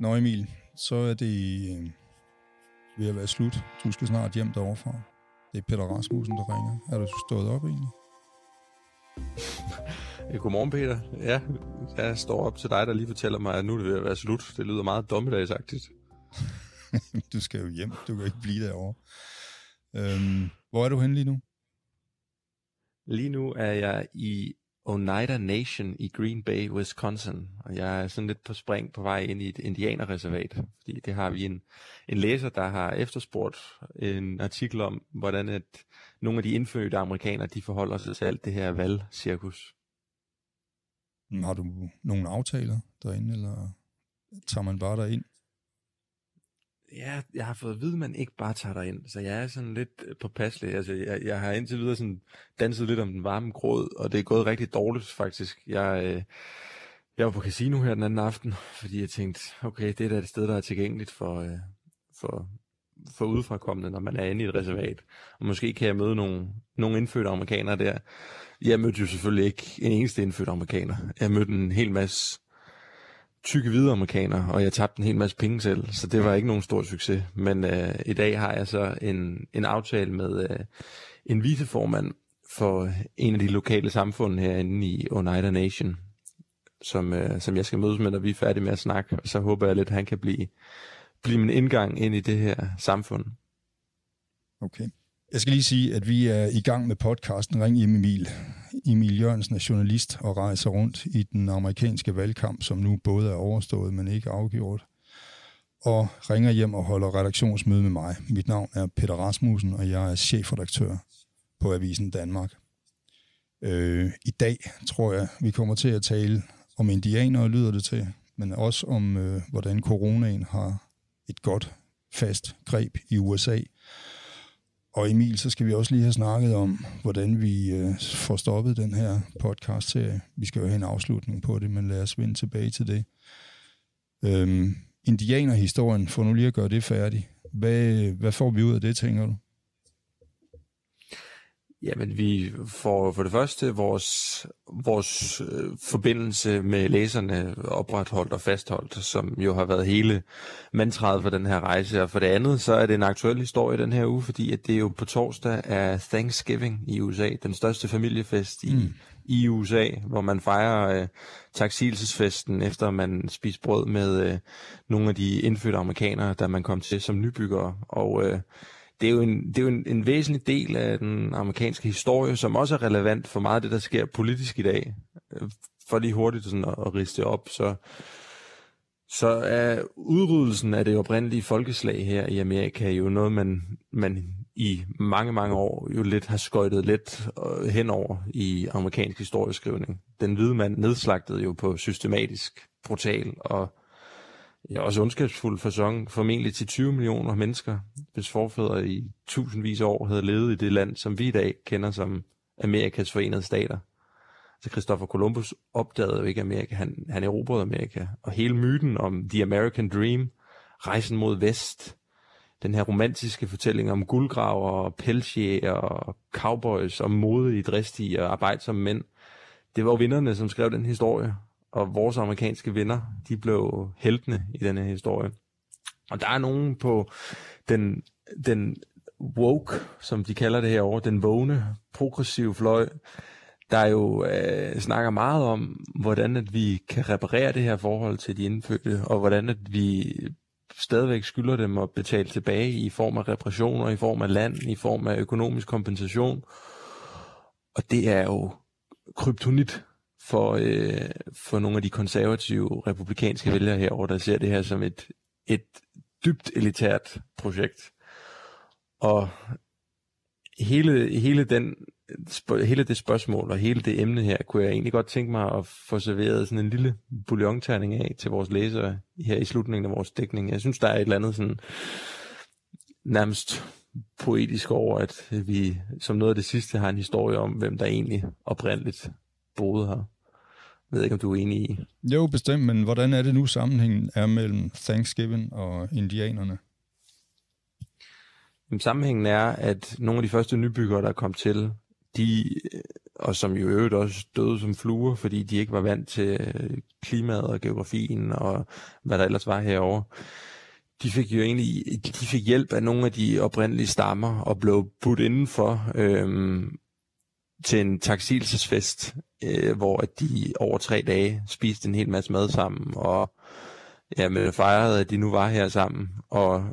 Nå Emil, så er det øh, ved at være slut. Du skal snart hjem deroverfra. Det er Peter Rasmussen, der ringer. Er du stået op egentlig? Godmorgen, Peter. Ja, jeg står op til dig, der lige fortæller mig, at nu er det ved at være slut. Det lyder meget dommedagsagtigt. du skal jo hjem. Du kan ikke blive derovre. Øhm, hvor er du henne lige nu? Lige nu er jeg i Oneida Nation i Green Bay, Wisconsin. Og jeg er sådan lidt på spring på vej ind i et indianerreservat. Fordi det har vi en, en læser, der har efterspurgt en artikel om, hvordan at nogle af de indfødte amerikanere, de forholder sig til alt det her valgcirkus. Har du nogle aftaler derinde, eller tager man bare derind? Ja, jeg har fået at vide, at man ikke bare tager dig ind, så jeg er sådan lidt øh, påpasselig. Altså, jeg, jeg har indtil videre sådan danset lidt om den varme gråd, og det er gået rigtig dårligt faktisk. Jeg, øh, jeg var på casino her den anden aften, fordi jeg tænkte, okay, det er da et sted, der er tilgængeligt for, øh, for, for udefrakommende, når man er inde i et reservat. Og måske kan jeg møde nogle, nogle indfødte amerikanere der. Jeg mødte jo selvfølgelig ikke en eneste indfødt amerikaner. Jeg mødte en hel masse tykke hvide amerikaner, og jeg tabte en hel masse penge selv, så det var ikke nogen stor succes. Men øh, i dag har jeg så en, en aftale med øh, en viceformand for en af de lokale samfund herinde i Oneida Nation, som, øh, som jeg skal mødes med, når vi er færdige med at snakke. Og så håber jeg lidt, at han kan blive, blive min indgang ind i det her samfund. Okay. Jeg skal lige sige, at vi er i gang med podcasten Ring Emil. Emil Jørgensen er journalist og rejser rundt i den amerikanske valgkamp, som nu både er overstået, men ikke afgjort. Og ringer hjem og holder redaktionsmøde med mig. Mit navn er Peter Rasmussen, og jeg er chefredaktør på Avisen Danmark. Øh, I dag tror jeg, vi kommer til at tale om indianere, lyder det til, men også om, øh, hvordan coronaen har et godt, fast greb i USA – og Emil, så skal vi også lige have snakket om, hvordan vi øh, får stoppet den her podcast-serie. Vi skal jo have en afslutning på det, men lad os vende tilbage til det. Øhm, indianerhistorien, for nu lige at gøre det færdigt. Hvad, hvad får vi ud af det, tænker du? Jamen, vi får for det første vores, vores øh, forbindelse med læserne opretholdt og fastholdt, som jo har været hele mantraet for den her rejse. Og for det andet, så er det en aktuel historie den her uge, fordi at det er jo på torsdag af Thanksgiving i USA, den største familiefest i, mm. i USA, hvor man fejrer øh, taksigelsesfesten, efter man spiser brød med øh, nogle af de indfødte amerikanere, der man kom til som nybyggere. Og øh, det er jo, en, det er jo en, en væsentlig del af den amerikanske historie, som også er relevant for meget af det, der sker politisk i dag. Øh, for lige hurtigt sådan at, at riste op, så, så er udryddelsen af det oprindelige folkeslag her i Amerika jo noget, man, man i mange, mange år jo lidt har skøjtet lidt øh, henover i amerikansk historieskrivning. Den hvide mand nedslagtede jo på systematisk, brutal og ja, også ondskabsfuld fasong, formentlig til 20 millioner mennesker, hvis forfædre i tusindvis af år havde levet i det land, som vi i dag kender som Amerikas forenede stater. Så Christopher Columbus opdagede jo ikke Amerika, han, han erobrede Amerika. Og hele myten om The American Dream, rejsen mod vest, den her romantiske fortælling om guldgraver, pelsjæger og cowboys og modige, dristige og arbejdsomme mænd, det var jo vinderne, som skrev den historie og vores amerikanske venner, de blev heltene i denne historie. Og der er nogen på den, den woke, som de kalder det herovre, den vågne, progressive fløj, der jo øh, snakker meget om, hvordan at vi kan reparere det her forhold til de indfødte, og hvordan at vi stadigvæk skylder dem at betale tilbage i form af repressioner, i form af land, i form af økonomisk kompensation. Og det er jo kryptonit for, øh, for nogle af de konservative republikanske vælgere herover, der ser det her som et, et dybt elitært projekt. Og hele, hele, den, hele det spørgsmål og hele det emne her, kunne jeg egentlig godt tænke mig at få serveret sådan en lille bouillonterning af til vores læsere her i slutningen af vores dækning. Jeg synes, der er et eller andet sådan nærmest poetisk over, at vi som noget af det sidste har en historie om, hvem der egentlig oprindeligt boede her. Jeg ved ikke, om du er enig i. Jo, bestemt, men hvordan er det nu sammenhængen er mellem Thanksgiving og indianerne? Jamen, sammenhængen er, at nogle af de første nybyggere, der kom til, de og som jo øvrigt også døde som fluer, fordi de ikke var vant til øh, klimaet og geografien og hvad der ellers var herovre. De fik jo egentlig de fik hjælp af nogle af de oprindelige stammer og blev budt indenfor øhm, til en taksilsesfest, øh, hvor de over tre dage spiste en hel masse mad sammen og ja, med fejrede, at de nu var her sammen. Og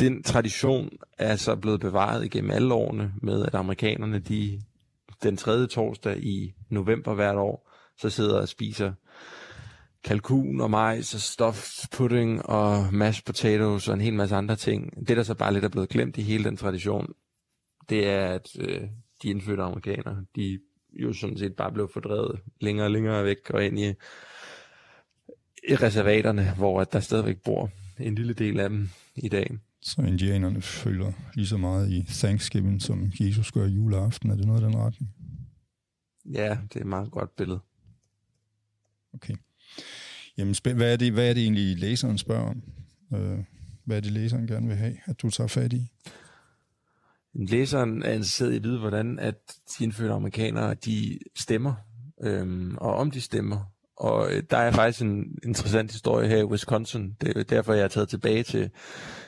den tradition er så blevet bevaret igennem alle årene med, at amerikanerne, de den tredje torsdag i november hvert år, så sidder og spiser kalkun og majs og stuffed pudding og mashed potatoes og en hel masse andre ting. Det, der så bare lidt er blevet glemt i hele den tradition, det er, at øh, de indfødte amerikanere, de jo sådan set bare blev fordrevet længere og længere væk og ind i, i reservaterne, hvor der stadigvæk bor en lille del af dem i dag. Så indianerne følger lige så meget i Thanksgiving, som Jesus gør juleaften. Er det noget af den retning? Ja, det er et meget godt billede. Okay. Jamen, hvad er det, hvad er det egentlig, læseren spørger om? Øh, hvad er det, læseren gerne vil have, at du tager fat i? Læseren er interesseret i at vide, hvordan at de indfødte amerikanere, de stemmer, øhm, og om de stemmer. Og øh, der er faktisk en interessant historie her i Wisconsin. Det er derfor, jeg er taget tilbage til,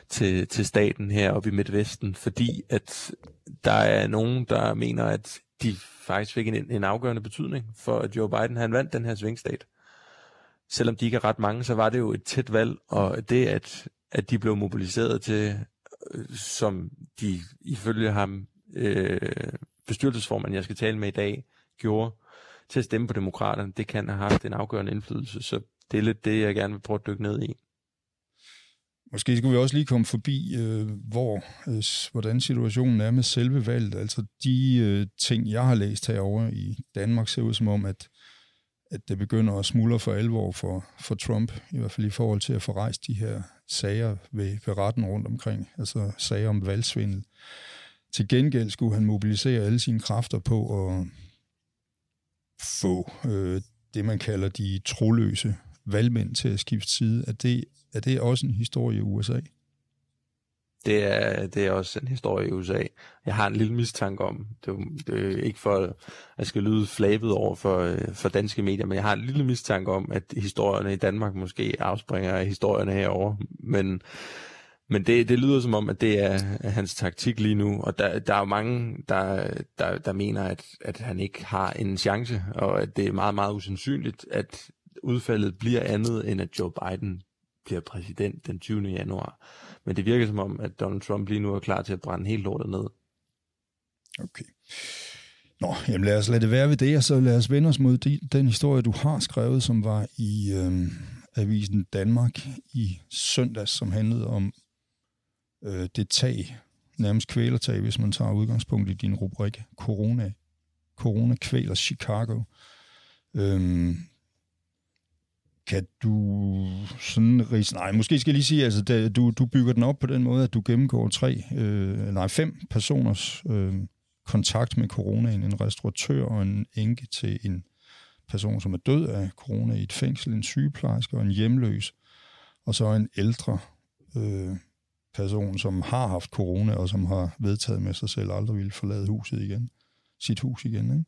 til, til staten her oppe i Midtvesten, fordi at der er nogen, der mener, at de faktisk fik en, en afgørende betydning for, at Joe Biden han vandt den her svingstat. Selvom de ikke er ret mange, så var det jo et tæt valg, og det, at, at de blev mobiliseret til, som de ifølge ham, øh, bestyrelsesformanden, jeg skal tale med i dag, gjorde, til at stemme på demokraterne, det kan have haft en afgørende indflydelse. Så det er lidt det, jeg gerne vil prøve at dykke ned i. Måske skulle vi også lige komme forbi, øh, hvor, øh, hvordan situationen er med selve valget. Altså de øh, ting, jeg har læst herovre i Danmark, ser ud som om, at, at det begynder at smuldre for alvor for, for Trump, i hvert fald i forhold til at få rejst de her sager ved, ved retten rundt omkring, altså sager om valgsvindel. Til gengæld skulle han mobilisere alle sine kræfter på at få øh, det, man kalder de troløse valgmænd til at skifte side. Er det, er det også en historie i USA? Det er, det er også en historie i USA. Jeg har en lille mistanke om, det er, det er ikke for, at jeg skal lyde flabet over for, øh, for danske medier, men jeg har en lille mistanke om, at historierne i Danmark måske afspringer af historierne herover. Men, men det, det lyder som om, at det er hans taktik lige nu, og der, der er jo mange, der, der, der mener, at, at han ikke har en chance, og at det er meget, meget usandsynligt, at udfaldet bliver andet, end at Joe Biden bliver præsident den 20. januar. Men det virker som om, at Donald Trump lige nu er klar til at brænde helt lortet ned. Okay. Nå, jamen lad os lade det være ved det, og så lad os vende os mod de, den historie, du har skrevet, som var i øh, Avisen Danmark i søndags, som handlede om øh, det tag, nærmest kvælertag, hvis man tager udgangspunkt i din rubrik Corona. Corona kvæler Chicago. Øhm, kan du sådan rise... Nej, måske skal jeg lige sige, altså da, du, du bygger den op på den måde, at du gennemgår tre, øh, nej, fem personers øh, kontakt med corona. En restauratør og en enke til en person, som er død af corona i et fængsel, en sygeplejerske og en hjemløs, og så en ældre øh, person, som har haft corona, og som har vedtaget med sig selv, aldrig ville forlade huset igen, sit hus igen. Ikke?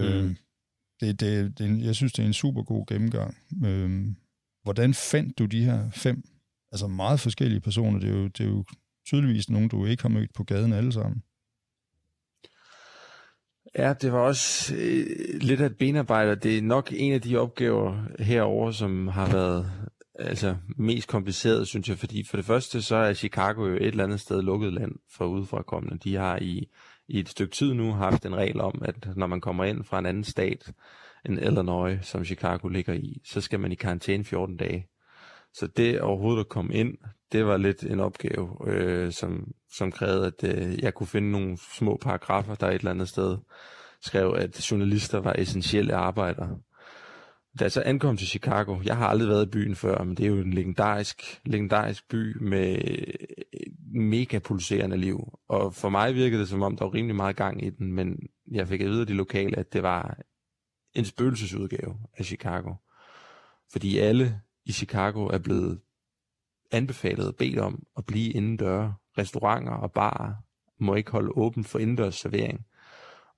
Øh, mm. Øh, det, det, det, jeg synes, det er en super god gennemgang. Øhm, hvordan fandt du de her fem, altså meget forskellige personer? Det er jo, det er jo tydeligvis nogen, du ikke har mødt på gaden alle sammen. Ja, det var også øh, lidt af et benarbejde. Det er nok en af de opgaver herover, som har været altså, mest kompliceret, synes jeg, fordi for det første, så er Chicago jo et eller andet sted lukket land for udefrakommende. De har i, i et stykke tid nu haft en regel om, at når man kommer ind fra en anden stat end Illinois, som Chicago ligger i, så skal man i karantæne 14 dage. Så det overhovedet at komme ind, det var lidt en opgave, øh, som, som krævede, at øh, jeg kunne finde nogle små paragrafer, der et eller andet sted skrev, at journalister var essentielle arbejdere. Da jeg så ankom til Chicago, jeg har aldrig været i byen før, men det er jo en legendarisk, legendarisk by med mega pulserende liv. Og for mig virkede det som om, der var rimelig meget gang i den, men jeg fik at vide af de lokale, at det var en spøgelsesudgave af Chicago. Fordi alle i Chicago er blevet anbefalet og bedt om at blive døre. Restauranter og barer må ikke holde åbent for indendørs servering.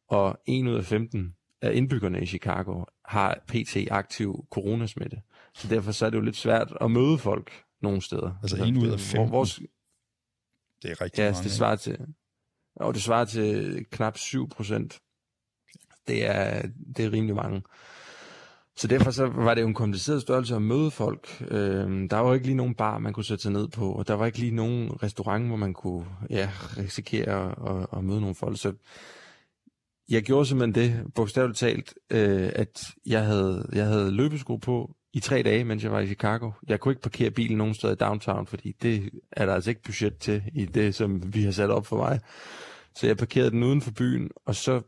og 1 ud af 15 af indbyggerne i Chicago har pt. aktiv coronasmitte. Så derfor så er det jo lidt svært at møde folk nogle steder. Altså 1 ud af 15? Vores, det er rigtig ja, mange. det svarer til, og det svarer til knap 7 procent. Det er, det er rimelig mange. Så derfor så var det jo en kompliceret størrelse at møde folk. Øh, der var ikke lige nogen bar, man kunne sætte sig ned på, og der var ikke lige nogen restaurant, hvor man kunne ja, risikere at, at møde nogle folk. Så jeg gjorde simpelthen det, bogstaveligt talt, øh, at jeg havde, jeg havde løbesko på i tre dage, mens jeg var i Chicago. Jeg kunne ikke parkere bilen nogen steder i downtown, fordi det er der altså ikke budget til i det, som vi har sat op for mig. Så jeg parkerede den uden for byen, og så,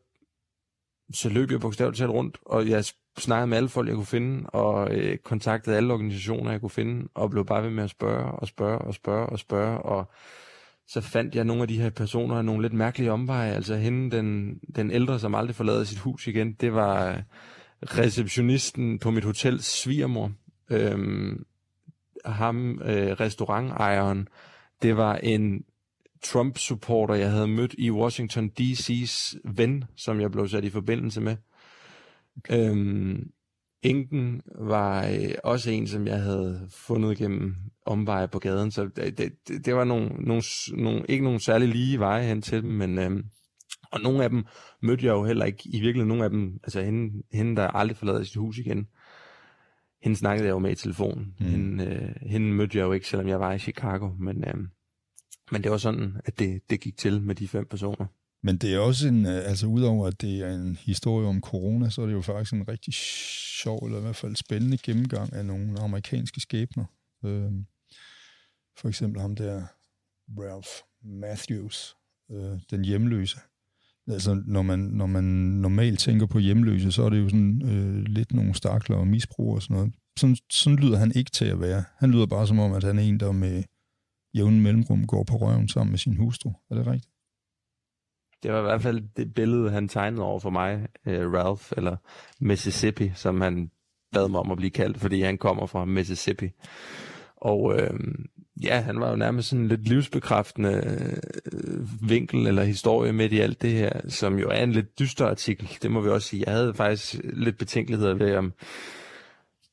så løb jeg bogstaveligt talt rundt, og jeg snakkede med alle folk, jeg kunne finde, og øh, kontaktede alle organisationer, jeg kunne finde, og blev bare ved med at spørge og spørge og spørge og spørge, og så fandt jeg nogle af de her personer nogle lidt mærkelige omveje. Altså hende, den, den ældre, som aldrig forlader sit hus igen, det var receptionisten på mit hotel svigermor. Øhm, ham, øh, restaurantejeren, det var en Trump-supporter, jeg havde mødt i Washington D.C.'s ven, som jeg blev sat i forbindelse med. Øhm, Enken var øh, også en, som jeg havde fundet gennem omveje på gaden, så det, det, det var nogle, nogle, nogle, ikke nogen særlig lige veje hen til dem, men øhm, og nogle af dem mødte jeg jo heller ikke, i virkeligheden nogle af dem, altså hende, hende der aldrig forlader sit hus igen, hende snakkede jeg jo med i telefonen. Mm. Hende, øh, hende mødte jeg jo ikke, selvom jeg var i Chicago, men, øh, men det var sådan, at det, det gik til med de fem personer. Men det er også en, øh, altså udover at det er en historie om corona, så er det jo faktisk en rigtig sjov, eller i hvert fald spændende gennemgang af nogle amerikanske skæbner. Øh, for eksempel ham der, Ralph Matthews, øh, den hjemløse. Altså, når man, når man normalt tænker på hjemløse, så er det jo sådan øh, lidt nogle stakler og misbrug og sådan noget. Sådan, sådan lyder han ikke til at være. Han lyder bare som om, at han er en, der med jævn mellemrum går på røven sammen med sin hustru. Er det rigtigt? Det var i hvert fald det billede, han tegnede over for mig, øh, Ralph, eller Mississippi, som han bad mig om at blive kaldt, fordi han kommer fra Mississippi. Og øh, ja, han var jo nærmest sådan en lidt livsbekræftende øh, vinkel eller historie midt i alt det her, som jo er en lidt dyster artikel, det må vi også sige. Jeg havde faktisk lidt betænkeligheder ved, om,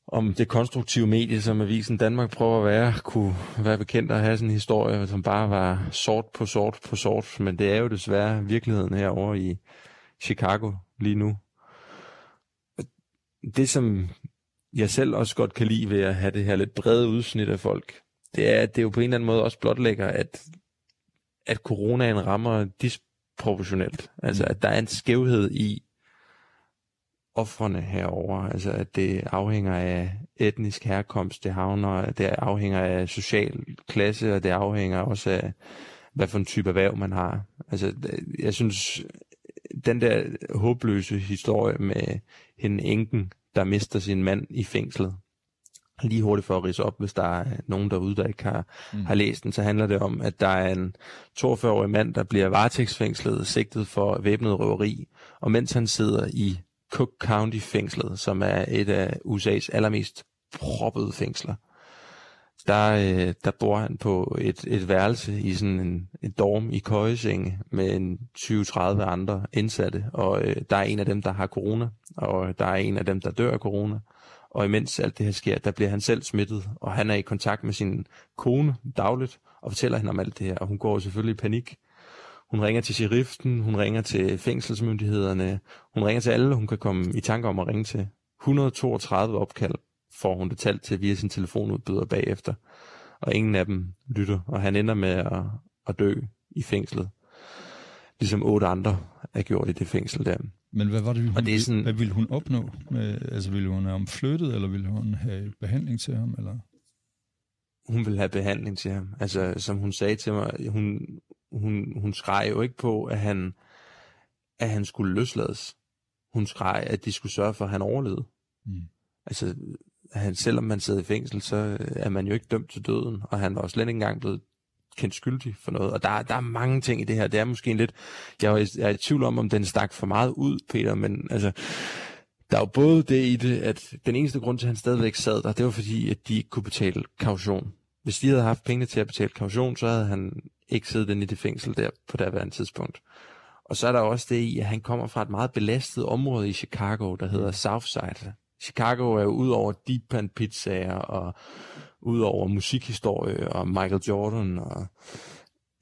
om det konstruktive medie, som Avisen Danmark prøver at være, kunne være bekendt at have sådan en historie, som bare var sort på sort på sort, men det er jo desværre virkeligheden herovre i Chicago lige nu. Det, som jeg selv også godt kan lide ved at have det her lidt brede udsnit af folk, det er, at det jo på en eller anden måde også blotlægger, at, at coronaen rammer disproportionelt. Altså, at der er en skævhed i offrene herover. Altså, at det afhænger af etnisk herkomst, det, havner, det afhænger af social klasse, og det afhænger også af, hvad for en type erhverv man har. Altså, jeg synes, den der håbløse historie med hende enken, der mister sin mand i fængslet, lige hurtigt for at rise op, hvis der er nogen derude, der ikke har, mm. har læst den, så handler det om, at der er en 42-årig mand, der bliver varetægtsfængslet, sigtet for væbnet røveri, og mens han sidder i Cook County fængslet, som er et af USA's allermest proppede fængsler, der, øh, der bor han på et, et værelse i sådan en, en dorm i køjesenge med en 20-30 andre indsatte, og øh, der er en af dem, der har corona, og der er en af dem, der dør af corona. Og imens alt det her sker, der bliver han selv smittet, og han er i kontakt med sin kone dagligt, og fortæller hende om alt det her, og hun går selvfølgelig i panik. Hun ringer til sheriffen, hun ringer til fængselsmyndighederne, hun ringer til alle, hun kan komme i tanke om at ringe til. 132 opkald får hun det talt til via sin telefonudbyder bagefter, og ingen af dem lytter, og han ender med at, at dø i fængslet, ligesom otte andre er gjort i det fængsel der. Men hvad var det, hun, det er sådan, hvad ville hun opnå? Med, altså ville hun have ham flyttet, eller ville hun have behandling til ham? Eller? Hun ville have behandling til ham. Altså, som hun sagde til mig, hun, hun, hun skreg jo ikke på, at han, at han skulle løslades. Hun skreg, at de skulle sørge for, at han overlevede. Mm. Altså, han, selvom man sidder i fængsel, så er man jo ikke dømt til døden, og han var også slet ikke engang blevet kendt skyldig for noget. Og der, der er mange ting i det her. Det er måske en lidt... Jeg er, jeg er i tvivl om, om den stak for meget ud, Peter, men altså... Der er jo både det i det, at den eneste grund til, at han stadigvæk sad der, det var fordi, at de ikke kunne betale kaution. Hvis de havde haft penge til at betale kaution, så havde han ikke siddet inde i det fængsel der på daværende tidspunkt. Og så er der også det i, at han kommer fra et meget belastet område i Chicago, der hedder Southside. Chicago er jo ud over deep pan pizzaer og ud over musikhistorie og Michael Jordan og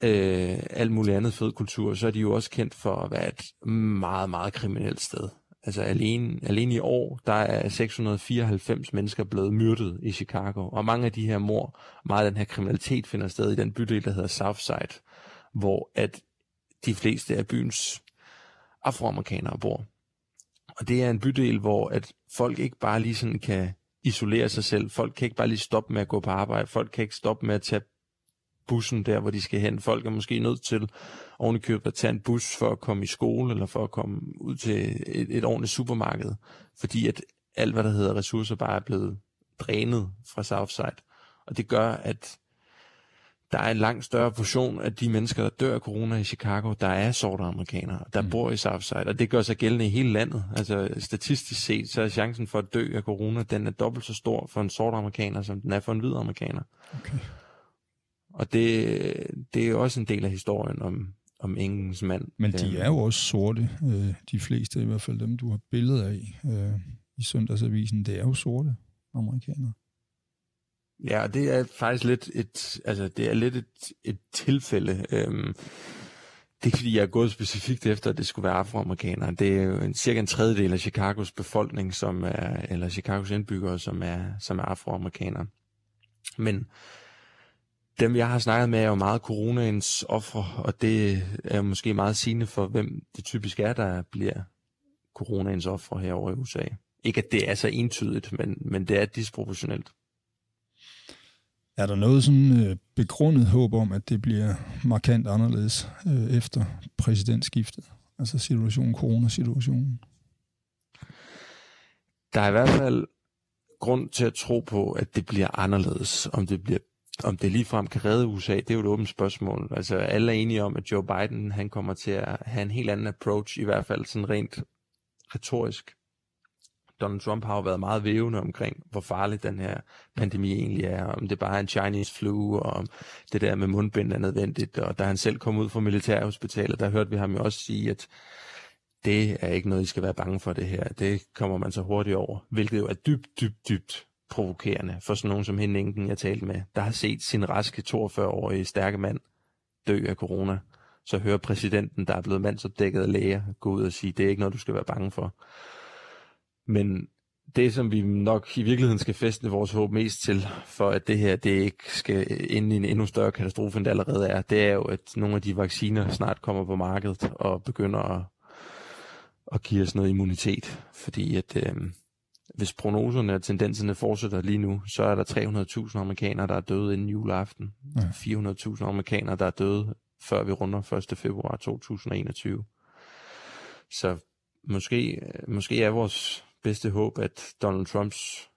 øh, alt muligt andet fed kultur, så er de jo også kendt for at være et meget, meget kriminelt sted. Altså alene, alene i år, der er 694 mennesker blevet myrdet i Chicago, og mange af de her mor, meget af den her kriminalitet finder sted i den bydel, der hedder Southside, hvor at de fleste af byens afroamerikanere bor. Og det er en bydel, hvor at folk ikke bare lige sådan kan isolere sig selv. Folk kan ikke bare lige stoppe med at gå på arbejde. Folk kan ikke stoppe med at tage bussen der, hvor de skal hen. Folk er måske nødt til ovenikøbet at tage en bus for at komme i skole, eller for at komme ud til et, et ordentligt supermarked, fordi at alt, hvad der hedder ressourcer, bare er blevet drænet fra Southside. Og det gør, at der er en langt større portion af de mennesker, der dør af corona i Chicago, der er sorte amerikanere, der mm. bor i Southside, og det gør sig gældende i hele landet. Altså statistisk set, så er chancen for at dø af corona, den er dobbelt så stor for en sort amerikaner, som den er for en hvid amerikaner. Okay. Og det, det er også en del af historien om, om Ingens mand. Men de er jo også sorte, øh, de fleste, i hvert fald dem, du har billeder af øh, i søndagsavisen, det er jo sorte amerikanere. Ja, det er faktisk lidt et, altså det er lidt et, et tilfælde. Øhm, det er ikke fordi, jeg er gået specifikt efter, at det skulle være afroamerikanere. Det er jo en, cirka en tredjedel af Chicagos befolkning, som er, eller Chicagos indbyggere, som er, som er afroamerikanere. Men dem, jeg har snakket med, er jo meget coronaens ofre, og det er måske meget sigende for, hvem det typisk er, der bliver coronaens ofre herovre i USA. Ikke at det er så entydigt, men, men det er disproportionelt. Er der noget sådan øh, begrundet håb om, at det bliver markant anderledes øh, efter præsidentskiftet? Altså situationen, coronasituationen? Der er i hvert fald grund til at tro på, at det bliver anderledes. Om det bliver om det ligefrem kan redde USA, det er jo et åbent spørgsmål. Altså alle er enige om, at Joe Biden han kommer til at have en helt anden approach, i hvert fald sådan rent retorisk. Donald Trump har jo været meget vævende omkring, hvor farlig den her pandemi egentlig er, om det bare er en Chinese flu, og om det der med mundbind er nødvendigt. Og da han selv kom ud fra militærhospitalet, der hørte vi ham jo også sige, at det er ikke noget, I skal være bange for det her. Det kommer man så hurtigt over, hvilket jo er dybt, dybt, dybt provokerende for sådan nogen som hende Inken, jeg talte med, der har set sin raske 42-årige stærke mand dø af corona. Så hører præsidenten, der er blevet mandsopdækket af læger, gå ud og sige, det er ikke noget, du skal være bange for. Men det, som vi nok i virkeligheden skal feste vores håb mest til, for at det her det ikke skal ind i en endnu større katastrofe, end det allerede er, det er jo, at nogle af de vacciner snart kommer på markedet og begynder at, at give os noget immunitet. Fordi at øh, hvis prognoserne og tendenserne fortsætter lige nu, så er der 300.000 amerikanere, der er døde inden juleaften. Ja. 400.000 amerikanere, der er døde, før vi runder 1. februar 2021. Så måske, måske er vores bedste håb, at Donald Trumps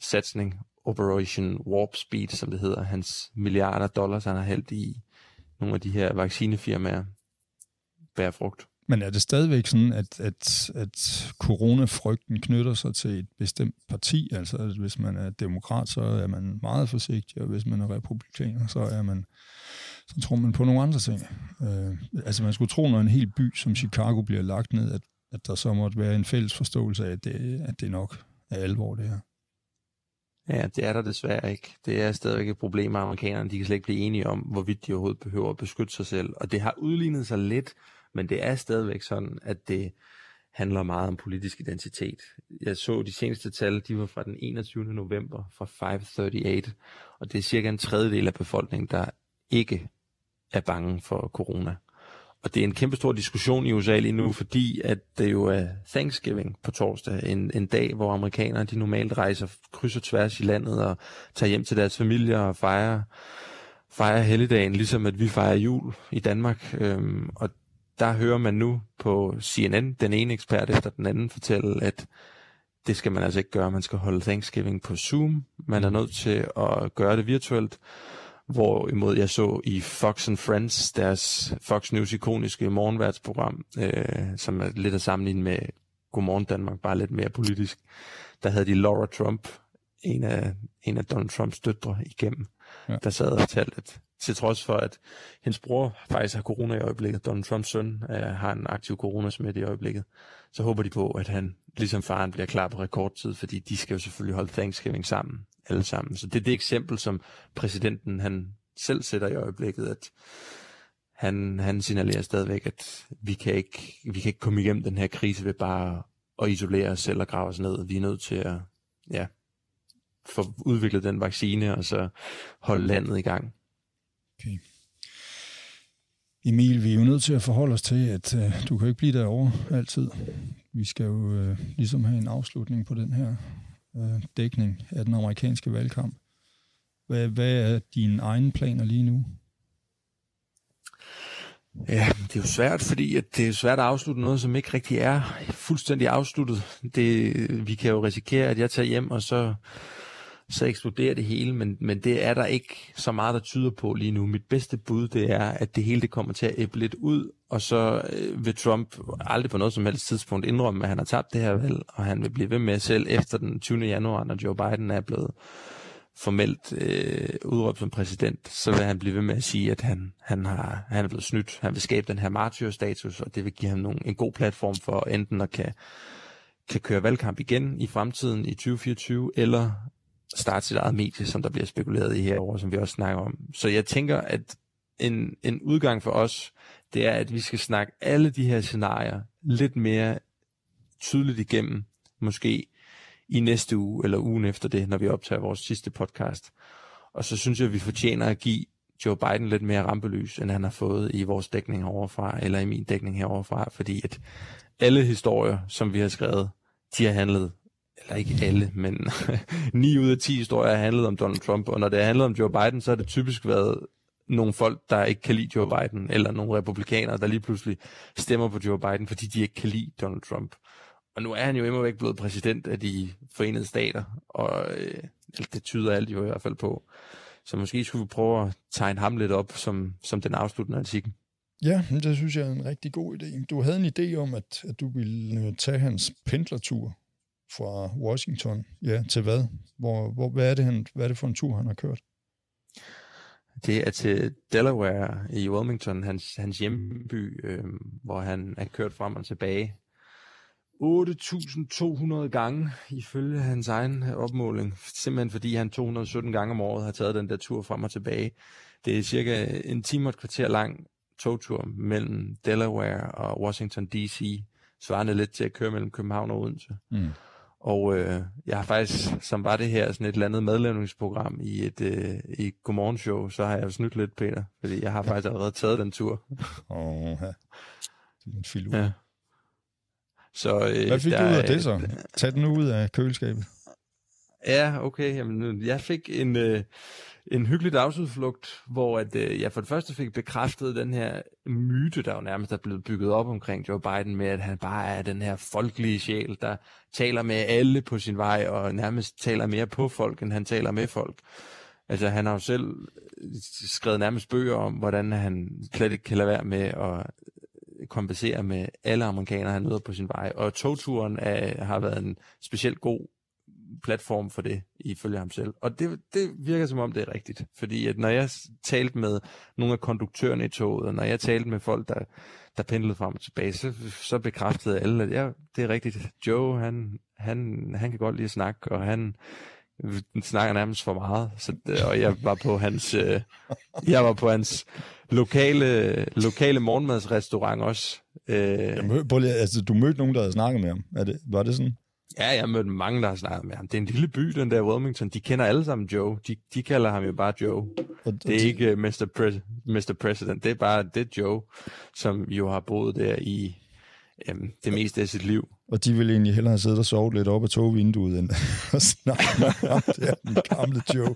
satsning, Operation Warp Speed, som det hedder, hans milliarder dollars, han har hældt i nogle af de her vaccinefirmaer, bærer frugt. Men er det stadigvæk sådan, at, at, at coronafrygten knytter sig til et bestemt parti? Altså, at hvis man er demokrat, så er man meget forsigtig, og hvis man er republikaner, så er man så tror man på nogle andre ting. Øh, altså, man skulle tro, når en hel by som Chicago bliver lagt ned, at, at der så måtte være en fælles forståelse af, at det, at det nok er alvor, det her. Ja, det er der desværre ikke. Det er stadigvæk et problem med amerikanerne. De kan slet ikke blive enige om, hvorvidt de overhovedet behøver at beskytte sig selv. Og det har udlignet sig lidt men det er stadigvæk sådan, at det handler meget om politisk identitet. Jeg så de seneste tal, de var fra den 21. november fra 538, og det er cirka en tredjedel af befolkningen, der ikke er bange for corona. Og det er en kæmpe stor diskussion i USA lige nu, fordi at det jo er Thanksgiving på torsdag, en, en dag, hvor amerikanere de normalt rejser kryds og tværs i landet og tager hjem til deres familier og fejrer, fejrer helligdagen, ligesom at vi fejrer jul i Danmark. Øhm, og der hører man nu på CNN, den ene ekspert efter den anden, fortælle, at det skal man altså ikke gøre. Man skal holde Thanksgiving på Zoom. Man er nødt til at gøre det virtuelt. Hvorimod jeg så i Fox and Friends, deres Fox News ikoniske morgenværtsprogram, øh, som er lidt at sammenligne med Godmorgen Danmark, bare lidt mere politisk, der havde de Laura Trump, en af, en af Donald Trumps døtre, igennem, ja. der sad og fortalte, at til trods for, at hendes bror faktisk har corona i øjeblikket. Donald Trumps søn uh, har en aktiv coronasmitte i øjeblikket. Så håber de på, at han, ligesom faren, bliver klar på rekordtid, fordi de skal jo selvfølgelig holde Thanksgiving sammen, alle sammen. Så det er det eksempel, som præsidenten han selv sætter i øjeblikket, at han, han signalerer stadigvæk, at vi kan, ikke, vi kan ikke komme igennem den her krise ved bare at isolere os selv og grave os ned. Vi er nødt til at ja, få udviklet den vaccine, og så holde landet i gang. Okay. Emil, vi er jo nødt til at forholde os til, at øh, du kan ikke blive derovre altid. Vi skal jo øh, ligesom have en afslutning på den her øh, dækning af den amerikanske valgkamp. Hvad, hvad er dine egne planer lige nu? Ja, det er jo svært, fordi at det er svært at afslutte noget, som ikke rigtig er fuldstændig afsluttet. Det, vi kan jo risikere, at jeg tager hjem, og så, så eksploderer det hele, men, men det er der ikke så meget, der tyder på lige nu. Mit bedste bud, det er, at det hele det kommer til at æble lidt ud, og så øh, vil Trump aldrig på noget som helst tidspunkt indrømme, at han har tabt det her valg, og han vil blive ved med selv efter den 20. januar, når Joe Biden er blevet formelt øh, udråbt som præsident, så vil han blive ved med at sige, at han, han, har, han er blevet snydt. Han vil skabe den her martyrstatus, og det vil give ham nogle, en god platform for enten at kan, kan køre valgkamp igen i fremtiden i 2024, eller starte sit eget medie, som der bliver spekuleret i herover, som vi også snakker om. Så jeg tænker, at en, en udgang for os, det er, at vi skal snakke alle de her scenarier lidt mere tydeligt igennem, måske i næste uge eller ugen efter det, når vi optager vores sidste podcast. Og så synes jeg, at vi fortjener at give Joe Biden lidt mere rampelys, end han har fået i vores dækning heroverfra, eller i min dækning heroverfra, fordi at alle historier, som vi har skrevet, de har handlet, eller ikke alle, men 9 ud af 10 historier har handlet om Donald Trump, og når det har handlet om Joe Biden, så har det typisk været nogle folk, der ikke kan lide Joe Biden, eller nogle republikanere, der lige pludselig stemmer på Joe Biden, fordi de ikke kan lide Donald Trump. Og nu er han jo imod væk blevet præsident af de forenede stater, og øh, det tyder alt jo i hvert fald på. Så måske skulle vi prøve at tegne ham lidt op som, som den afsluttende artikel. Ja, det synes jeg er en rigtig god idé. Du havde en idé om, at, at du ville øh, tage hans pendlertur fra Washington ja, til hvad? Hvor, hvor, hvad, er det, han, hvad er det for en tur, han har kørt? Det er til Delaware i Wilmington, hans, hans hjemby, øh, hvor han er kørt frem og tilbage 8.200 gange, ifølge hans egen opmåling. Simpelthen fordi han 217 gange om året har taget den der tur frem og tilbage. Det er cirka en time og et kvarter lang togtur mellem Delaware og Washington D.C., svarende lidt til at køre mellem København og Odense. Mm. Og øh, jeg har faktisk, som var det her, sådan et eller andet madlavningsprogram i et øh, i Godmorgen Show, så har jeg snydt lidt, Peter, fordi jeg har faktisk allerede taget den tur. Åh, ja. Det en Ja. Så, øh, Hvad fik der, du ud af det så? Tag den ud af køleskabet. Ja, okay. Jamen, jeg fik en, øh, en hyggelig dagsudflugt, hvor at, øh, jeg for det første fik bekræftet den her myte, der jo nærmest er blevet bygget op omkring Joe Biden, med at han bare er den her folkelige sjæl, der taler med alle på sin vej, og nærmest taler mere på folk, end han taler med folk. Altså, han har jo selv øh, skrevet nærmest bøger om, hvordan han slet ikke kan lade være med at øh, kompensere med alle amerikanere, han møder på sin vej. Og togturen er, har været en specielt god platform for det, ifølge ham selv. Og det, det virker som om, det er rigtigt. Fordi at når jeg talte med nogle af konduktørerne i toget, og når jeg talte med folk, der, der pendlede frem og tilbage, så, så bekræftede alle, at ja, det er rigtigt. Joe, han, han, han kan godt lide at snakke, og han, snakker nærmest for meget. Så, og jeg var på hans, øh, jeg var på hans lokale, lokale morgenmadsrestaurant også. Øh, jeg mød, altså, du mødte nogen, der havde snakket med ham. Er det, var det sådan? Ja, jeg mødte mange, der har snakket med ham. Det er en lille by, den der Wilmington. De kender alle sammen Joe. De, de kalder ham jo bare Joe. Det er ikke uh, Mr. Pre- Mr. President. Det er bare det Joe, som jo har boet der i um, det meste af sit liv. Og de ville egentlig hellere have siddet og sovet lidt op af togvinduet, end at snakke med ham, der, den gamle Joe.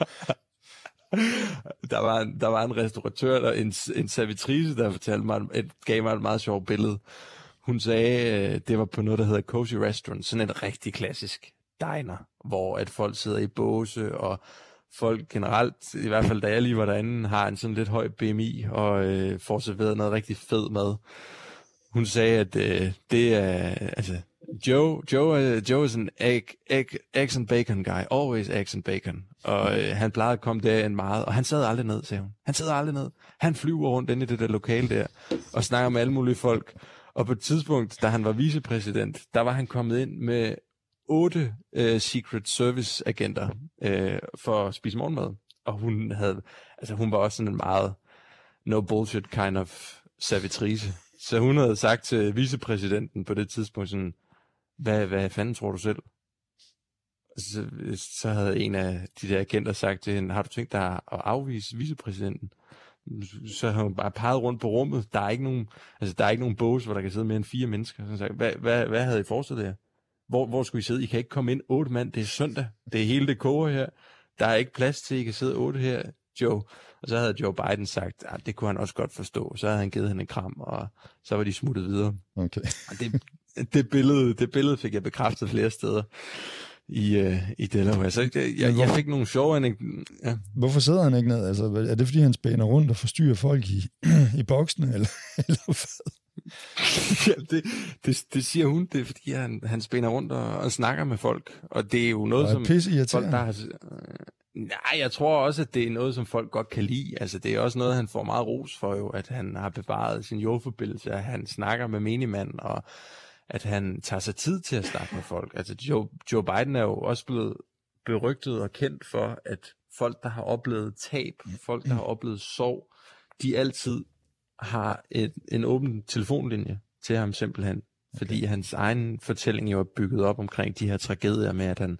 der, var en, der var en restauratør, der, en, en servitrice, der fortalte mig, et, gav mig et meget sjovt billede. Hun sagde, øh, det var på noget, der hedder Cozy Restaurant, sådan en rigtig klassisk diner, hvor at folk sidder i båse, og folk generelt, i hvert fald da jeg lige var derinde, har en sådan lidt høj BMI, og øh, får serveret noget rigtig fed mad. Hun sagde, at øh, det er, altså, Joe, Joe, øh, Joe is an egg, egg, eggs and bacon guy. Always eggs and bacon. Og øh, han plejede at komme derind meget, og han sad aldrig ned, sagde hun. Han sad aldrig ned. Han flyver rundt inde i det der lokale der, og snakker med alle mulige folk. Og på et tidspunkt, da han var vicepræsident, der var han kommet ind med otte øh, Secret Service agenter øh, for at spise morgenmad. Og hun havde, altså hun var også sådan en meget no bullshit kind of servitrice. Så hun havde sagt til vicepræsidenten på det tidspunkt sådan, hvad, hvad fanden tror du selv? Så, så havde en af de der agenter sagt til hende, har du tænkt dig at afvise vicepræsidenten? Så har hun bare peget rundt på rummet. Der er ikke nogen, altså, der er ikke nogen bås, hvor der kan sidde mere end fire mennesker. Så sagde, hvad, hvad, hvad havde I forestillet jer? Hvor, hvor skulle I sidde? I kan ikke komme ind otte mand. Det er søndag. Det er hele det koger her. Der er ikke plads til, at I kan sidde otte her, Joe. Og så havde Joe Biden sagt, at det kunne han også godt forstå. Så havde han givet hende en kram, og så var de smuttet videre. Okay. Og det, det, billede, det billede fik jeg bekræftet flere steder i, uh, i Delaware. Så jeg, jeg, jeg fik nogle sjove ja. Hvorfor sidder han ikke ned? Altså, er det fordi, han spænder rundt og forstyrrer folk i, i boksen, eller, eller hvad? ja, det, det, det siger hun, det er fordi, han, han spænder rundt og, og snakker med folk. Og det er jo noget, og som folk, der har... Nej, jeg tror også, at det er noget, som folk godt kan lide. Altså, det er også noget, han får meget ros for jo, at han har bevaret sin jordforbindelse, at han snakker med menigmand, og at han tager sig tid til at snakke med folk. Altså, Joe, Joe Biden er jo også blevet berygtet og kendt for, at folk, der har oplevet tab, folk, der har oplevet sorg, de altid har et, en åben telefonlinje til ham simpelthen. Fordi okay. hans egen fortælling jo er bygget op omkring de her tragedier med, at han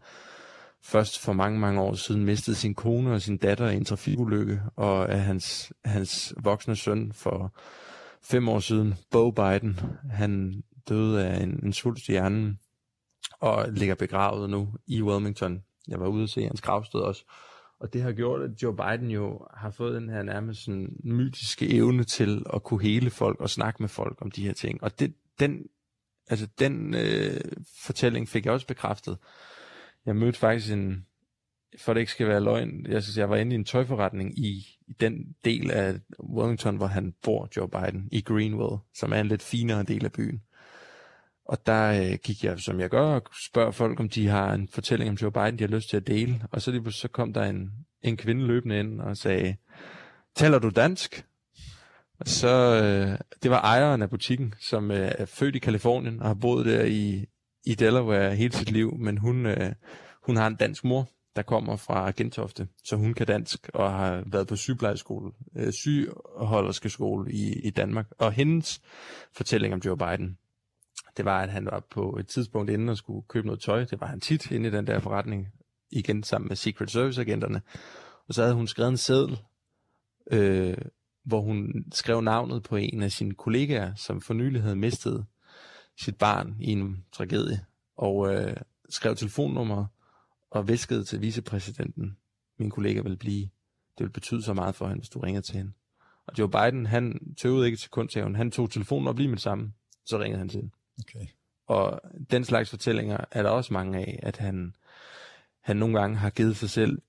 først for mange, mange år siden mistede sin kone og sin datter i en trafikulykke, og at hans, hans voksne søn for fem år siden, Bo Biden, han døde af en, en svulst i hjernen, og ligger begravet nu i Wilmington. Jeg var ude og se hans gravsted også. Og det har gjort, at Joe Biden jo har fået den her nærmest sådan mytiske evne til at kunne hele folk og snakke med folk om de her ting. Og det, den, altså den øh, fortælling fik jeg også bekræftet. Jeg mødte faktisk en, for det ikke skal være løgn, jeg, synes, jeg var inde i en tøjforretning i, i den del af Wellington, hvor han bor, Joe Biden, i Greenville, som er en lidt finere del af byen. Og der øh, gik jeg, som jeg gør, og spørger folk, om de har en fortælling om Joe Biden, de har lyst til at dele. Og så, lige så kom der en, en kvinde løbende ind og sagde, taler du dansk? Og så, øh, det var ejeren af butikken, som øh, er født i Kalifornien og har boet der i, i Delaware hele sit liv, men hun, øh, hun har en dansk mor, der kommer fra Gentofte, så hun kan dansk og har været på sygeplejerskole, øh, sygeholderskeskole i, i Danmark. Og hendes fortælling om Joe Biden, det var, at han var på et tidspunkt inden og skulle købe noget tøj. Det var han tit inde i den der forretning, igen sammen med Secret Service-agenterne. Og så havde hun skrevet en seddel, øh, hvor hun skrev navnet på en af sine kollegaer, som for nylig havde mistet sit barn i en tragedie, og øh, skrev telefonnummer og viskede til vicepræsidenten, min kollega vil blive. Det vil betyde så meget for hende, hvis du ringer til hende. Og Joe Biden, han tøvede ikke til kun til hende. Han tog telefonen op lige med det samme. Så ringede han til hende. Okay. Og den slags fortællinger er der også mange af, at han, han nogle gange har givet sig selv,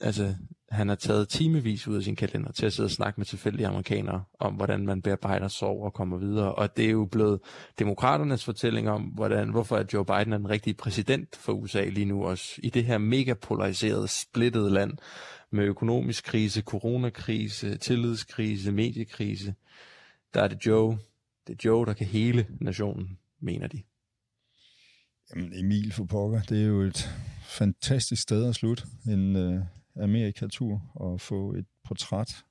altså han har taget timevis ud af sin kalender til at sidde og snakke med tilfældige amerikanere om, hvordan man bearbejder sorg og kommer videre. Og det er jo blevet demokraternes fortælling om, hvordan, hvorfor at Joe Biden er den rigtige præsident for USA lige nu også, i det her mega polariserede, splittede land, med økonomisk krise, coronakrise, tillidskrise, mediekrise. Der er det Joe, det er Joe, der kan hele nationen, mener de. Jamen Emil for pokker, det er jo et fantastisk sted at slutte en uh, Amerikatur og få et portræt,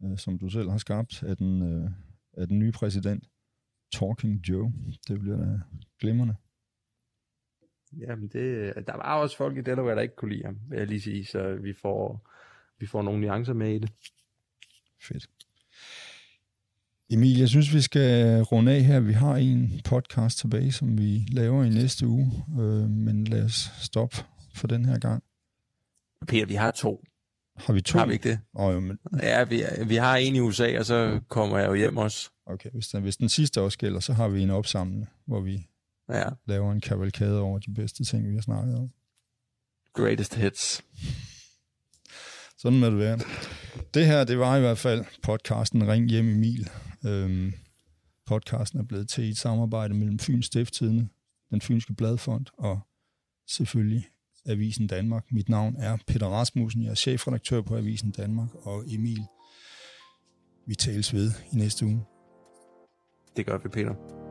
uh, som du selv har skabt, af den, uh, af den nye præsident, Talking Joe. Det bliver da glimrende. Jamen, det, der var også folk i Delaware, der ikke kunne lide ham, vil jeg lige sige, så vi får, vi får nogle nuancer med i det. Fedt. Emil, jeg synes, vi skal runde af her. Vi har en podcast tilbage, som vi laver i næste uge, øh, men lad os stoppe for den her gang. Peter, vi har to. Har vi to? Har vi ikke det? Oh, jo, men... Ja, vi, vi har en i USA, og så kommer jeg jo hjem også. Okay, hvis den, hvis den sidste også gælder, så har vi en opsamlende, hvor vi ja. laver en kavalkade over de bedste ting, vi har snakket om. Greatest hits. Sådan må det være. Det her, det var i hvert fald podcasten Ring hjem Emil. Øhm, podcasten er blevet til i et samarbejde mellem Fyns Stifttidende, den Fynske Bladfond og selvfølgelig Avisen Danmark. Mit navn er Peter Rasmussen, jeg er chefredaktør på Avisen Danmark, og Emil, vi tales ved i næste uge. Det gør vi, Peter.